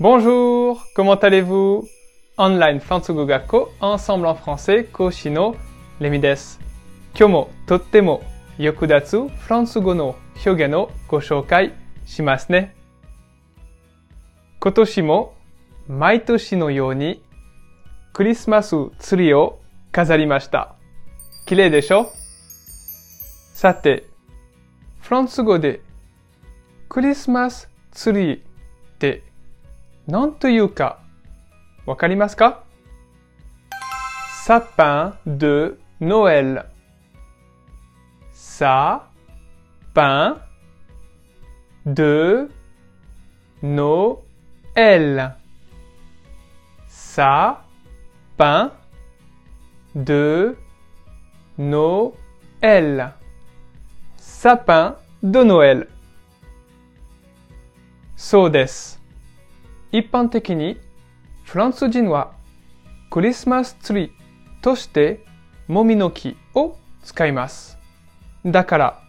Bonjour, comment allez-vous? Online フランス語学校 Ensemble en français 講師のレミです。今日もとっても役立つフランス語の表現をご紹介しますね。今年も毎年のようにクリスマスツリーを飾りました。綺麗でしょさて、フランス語でクリスマスツリーって何というかわかりますか Sapin de Noël. Sapin de Noël. Sapin de Noël. Sapin de Noël. そうです。 一般的にフランス人はクリスマスツリーとしてもみの木を使います。だから、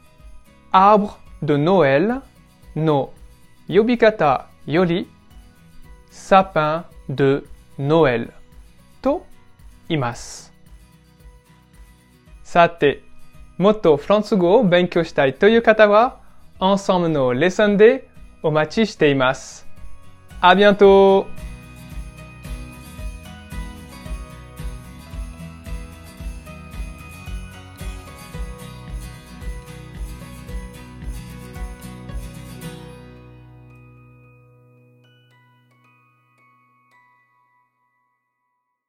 arbre de Noël の呼び方より sapin de Noël と言います。さて、もっとフランス語を勉強したいという方は、ensemble のレッスンでお待ちしています。À bientôt!